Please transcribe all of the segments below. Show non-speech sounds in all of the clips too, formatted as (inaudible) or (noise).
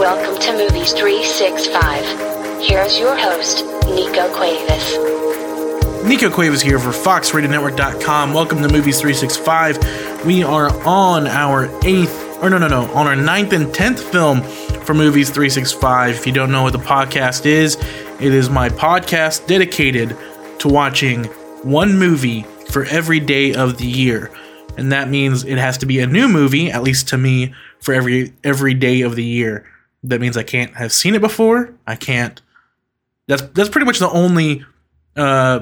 Welcome to Movies 365. Here's your host, Nico Cuevas. Nico Cuevas here for FoxRadioNetwork.com. Welcome to Movies 365. We are on our eighth, or no, no, no, on our ninth and tenth film for Movies 365. If you don't know what the podcast is, it is my podcast dedicated to watching one movie for every day of the year. And that means it has to be a new movie, at least to me, for every every day of the year. That means I can't have seen it before. I can't. That's that's pretty much the only uh,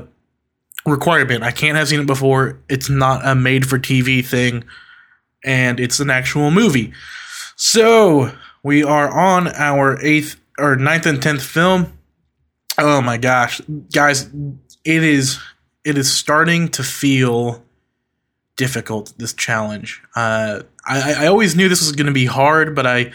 requirement. I can't have seen it before. It's not a made for TV thing, and it's an actual movie. So we are on our eighth or ninth and tenth film. Oh my gosh, guys, it is it is starting to feel difficult. This challenge. Uh, I I always knew this was going to be hard, but I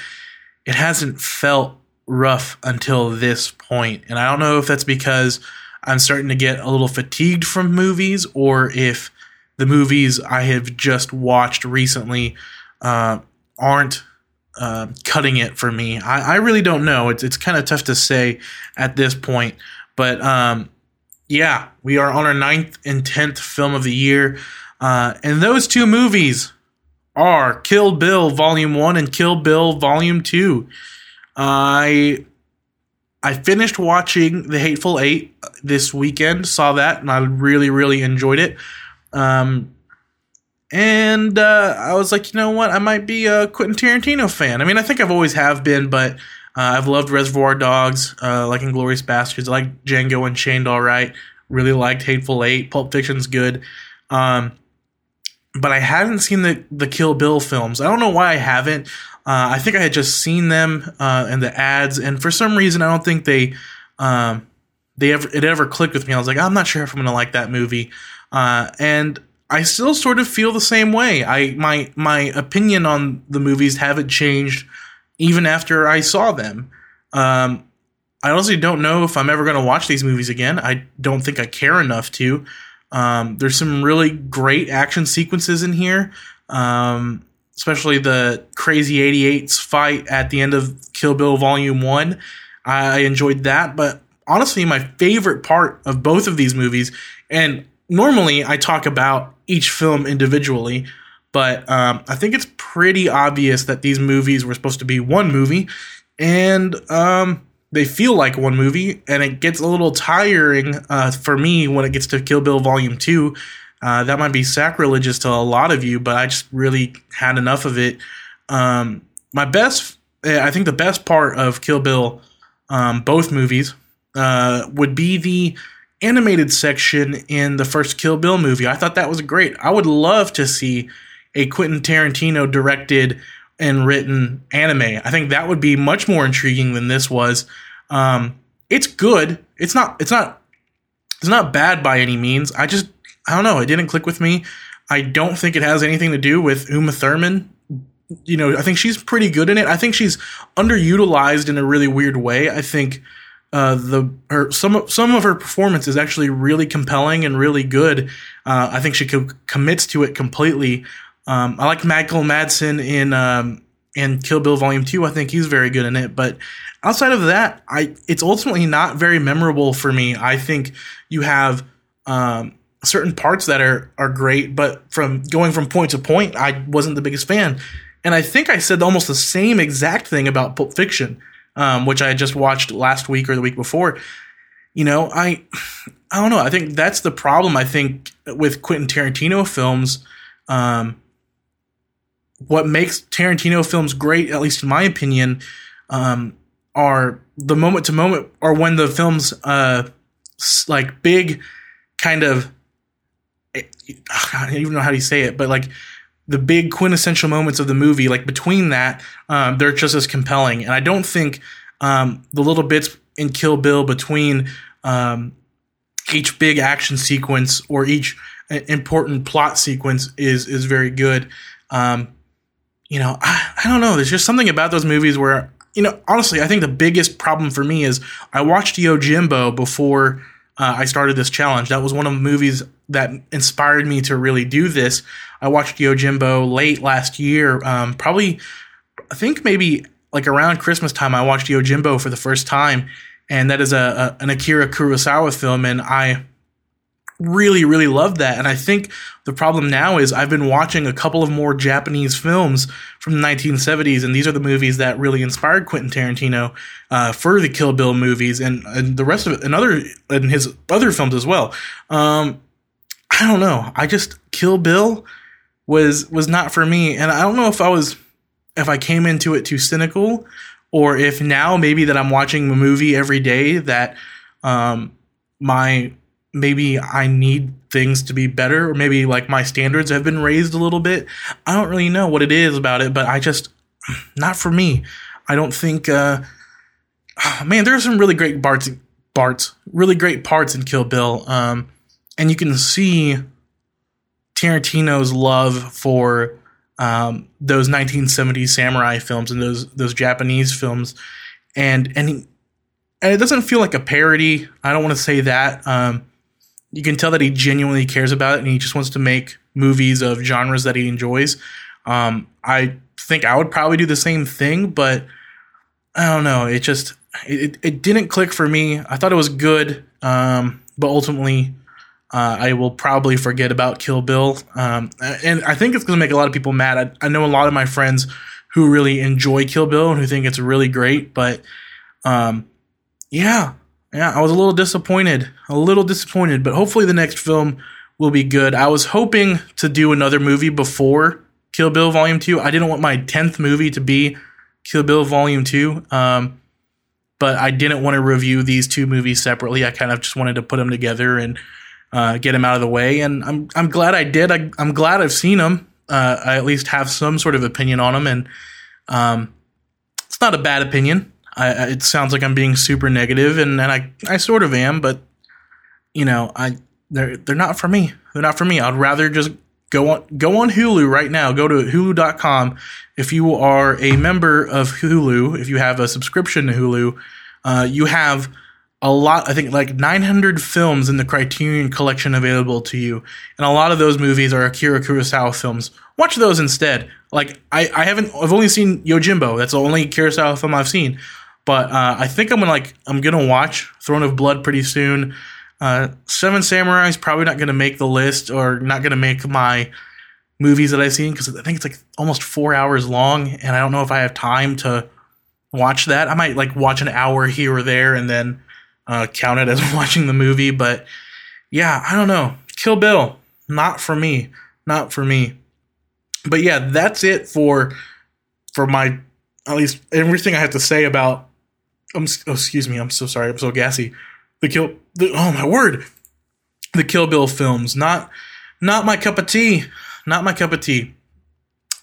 it hasn't felt rough until this point. And I don't know if that's because I'm starting to get a little fatigued from movies or if the movies I have just watched recently uh, aren't uh, cutting it for me. I, I really don't know. It's, it's kind of tough to say at this point. But um, yeah, we are on our ninth and tenth film of the year. Uh, and those two movies are Kill Bill Volume 1 and Kill Bill Volume 2. I I finished watching The Hateful Eight this weekend, saw that, and I really, really enjoyed it. Um, and uh, I was like, you know what? I might be a Quentin Tarantino fan. I mean, I think I've always have been, but uh, I've loved Reservoir Dogs, uh, like Inglourious Basterds, I like Django Unchained, all right. Really liked Hateful Eight. Pulp Fiction's good. Um, but I hadn't seen the the Kill Bill films. I don't know why I haven't. Uh, I think I had just seen them uh, in the ads, and for some reason, I don't think they um, they ever it ever clicked with me. I was like, I'm not sure if I'm to like that movie, uh, and I still sort of feel the same way. I my my opinion on the movies haven't changed even after I saw them. Um, I honestly don't know if I'm ever going to watch these movies again. I don't think I care enough to. Um, there's some really great action sequences in here, um, especially the crazy 88s fight at the end of Kill Bill Volume 1. I enjoyed that, but honestly, my favorite part of both of these movies, and normally I talk about each film individually, but um, I think it's pretty obvious that these movies were supposed to be one movie, and um, they feel like one movie, and it gets a little tiring uh, for me when it gets to Kill Bill Volume Two. Uh, that might be sacrilegious to a lot of you, but I just really had enough of it. Um, my best, I think, the best part of Kill Bill, um, both movies, uh, would be the animated section in the first Kill Bill movie. I thought that was great. I would love to see a Quentin Tarantino directed and written anime. I think that would be much more intriguing than this was. Um, it's good. It's not. It's not. It's not bad by any means. I just. I don't know. It didn't click with me. I don't think it has anything to do with Uma Thurman. You know, I think she's pretty good in it. I think she's underutilized in a really weird way. I think uh, the her some of, some of her performance is actually really compelling and really good. Uh, I think she co- commits to it completely. Um, I like Michael Madsen in um, in Kill Bill Volume Two. I think he's very good in it. But outside of that, I it's ultimately not very memorable for me. I think you have um, certain parts that are are great, but from going from point to point, I wasn't the biggest fan. And I think I said almost the same exact thing about Pulp Fiction, um, which I just watched last week or the week before. You know, I I don't know. I think that's the problem. I think with Quentin Tarantino films. Um, what makes Tarantino films great, at least in my opinion, um, are the moment to moment, or when the films, uh, like big, kind of, I don't even know how to say it, but like the big quintessential moments of the movie, like between that, um, they're just as compelling. And I don't think um, the little bits in Kill Bill between um, each big action sequence or each uh, important plot sequence is is very good. Um, you know, I, I don't know. There's just something about those movies where, you know, honestly, I think the biggest problem for me is I watched Yojimbo before uh, I started this challenge. That was one of the movies that inspired me to really do this. I watched Yojimbo late last year, um, probably, I think maybe like around Christmas time, I watched Yojimbo for the first time, and that is a, a an Akira Kurosawa film, and I really really loved that. And i think the problem now is i've been watching a couple of more japanese films from the 1970s and these are the movies that really inspired quentin tarantino uh, for the kill bill movies and, and the rest of it and other and his other films as well. Um, i don't know. I just kill bill was was not for me. And i don't know if i was if i came into it too cynical or if now maybe that i'm watching a movie every day that um, my maybe I need things to be better, or maybe like my standards have been raised a little bit. I don't really know what it is about it, but I just (sighs) not for me. I don't think. Uh, (sighs) man, there are some really great parts, parts, really great parts in Kill Bill, um, and you can see Tarantino's love for um, those 1970s samurai films and those those Japanese films, and and he, and it doesn't feel like a parody. I don't want to say that. Um, you can tell that he genuinely cares about it and he just wants to make movies of genres that he enjoys. Um, I think I would probably do the same thing, but I don't know. It just it, it didn't click for me. I thought it was good, um, but ultimately, uh, I will probably forget about Kill Bill. Um, and I think it's going to make a lot of people mad. I, I, know a lot of my friends who really enjoy Kill Bill and who think it's really great, but um, yeah, yeah, I was a little disappointed. A little disappointed, but hopefully the next film will be good. I was hoping to do another movie before Kill Bill Volume 2. I didn't want my 10th movie to be Kill Bill Volume 2. Um, but I didn't want to review these two movies separately. I kind of just wanted to put them together and uh, get them out of the way. And I'm I'm glad I did. I, am glad I've seen them. Uh, I at least have some sort of opinion on them, and um, it's not a bad opinion. I, it sounds like I'm being super negative, and, and I, I sort of am, but you know, I they're they're not for me. They're not for me. I'd rather just go on go on Hulu right now. Go to hulu.com. If you are a member of Hulu, if you have a subscription to Hulu, uh, you have a lot. I think like 900 films in the Criterion Collection available to you, and a lot of those movies are Akira Kurosawa films. Watch those instead. Like I, I haven't. I've only seen Yojimbo. That's the only Kurosawa film I've seen. But uh, I think I'm gonna like I'm gonna watch Throne of Blood pretty soon. Uh, Seven Samurai is probably not gonna make the list or not gonna make my movies that I've seen because I think it's like almost four hours long, and I don't know if I have time to watch that. I might like watch an hour here or there and then uh, count it as (laughs) watching the movie. But yeah, I don't know. Kill Bill, not for me, not for me. But yeah, that's it for for my at least everything I have to say about I'm, oh, excuse me. I'm so sorry. I'm so gassy. The kill. The, oh my word. The Kill Bill films. Not, not my cup of tea. Not my cup of tea.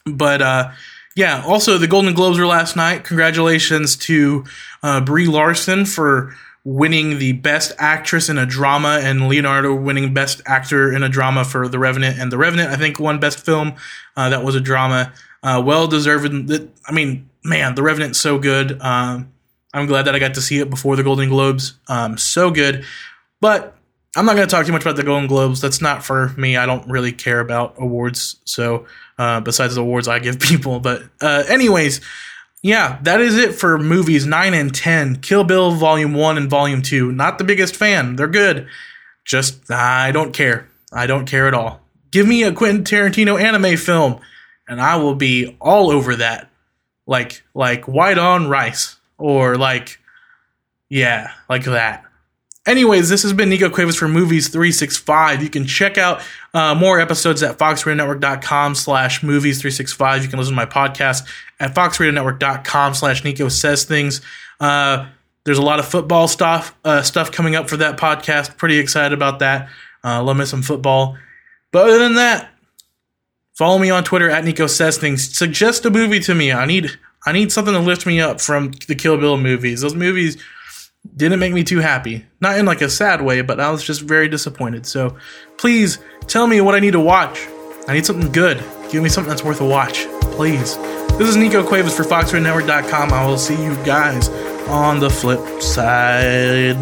But uh, yeah. Also, the Golden Globes were last night. Congratulations to uh, Brie Larson for winning the Best Actress in a Drama, and Leonardo winning Best Actor in a Drama for The Revenant. And The Revenant, I think, won Best Film. Uh, that was a drama. Uh, well deserved. I mean, man, The Revenant's so good. Um, I'm glad that I got to see it before the Golden Globes. Um, so good. But I'm not going to talk too much about the Golden Globes. That's not for me. I don't really care about awards. So, uh, besides the awards I give (laughs) people. But, uh, anyways, yeah, that is it for movies 9 and 10. Kill Bill Volume 1 and Volume 2. Not the biggest fan. They're good. Just, I don't care. I don't care at all. Give me a Quentin Tarantino anime film, and I will be all over that. Like, like white on rice or like, yeah, like that. Anyways, this has been Nico Cuevas for Movies 365. You can check out uh, more episodes at foxradionetwork.com slash movies 365. You can listen to my podcast at foxradionetwork.com slash Nico says things. Uh, there's a lot of football stuff uh, stuff coming up for that podcast. Pretty excited about that. Uh, love me some football. But other than that, follow me on Twitter at Nico says things. Suggest a movie to me. I need I need something to lift me up from the Kill Bill movies. Those movies didn't make me too happy. Not in like a sad way, but I was just very disappointed. So please tell me what I need to watch. I need something good. Give me something that's worth a watch. Please. This is Nico Cuevas for FoxRadioNetwork.com. I will see you guys on the flip side.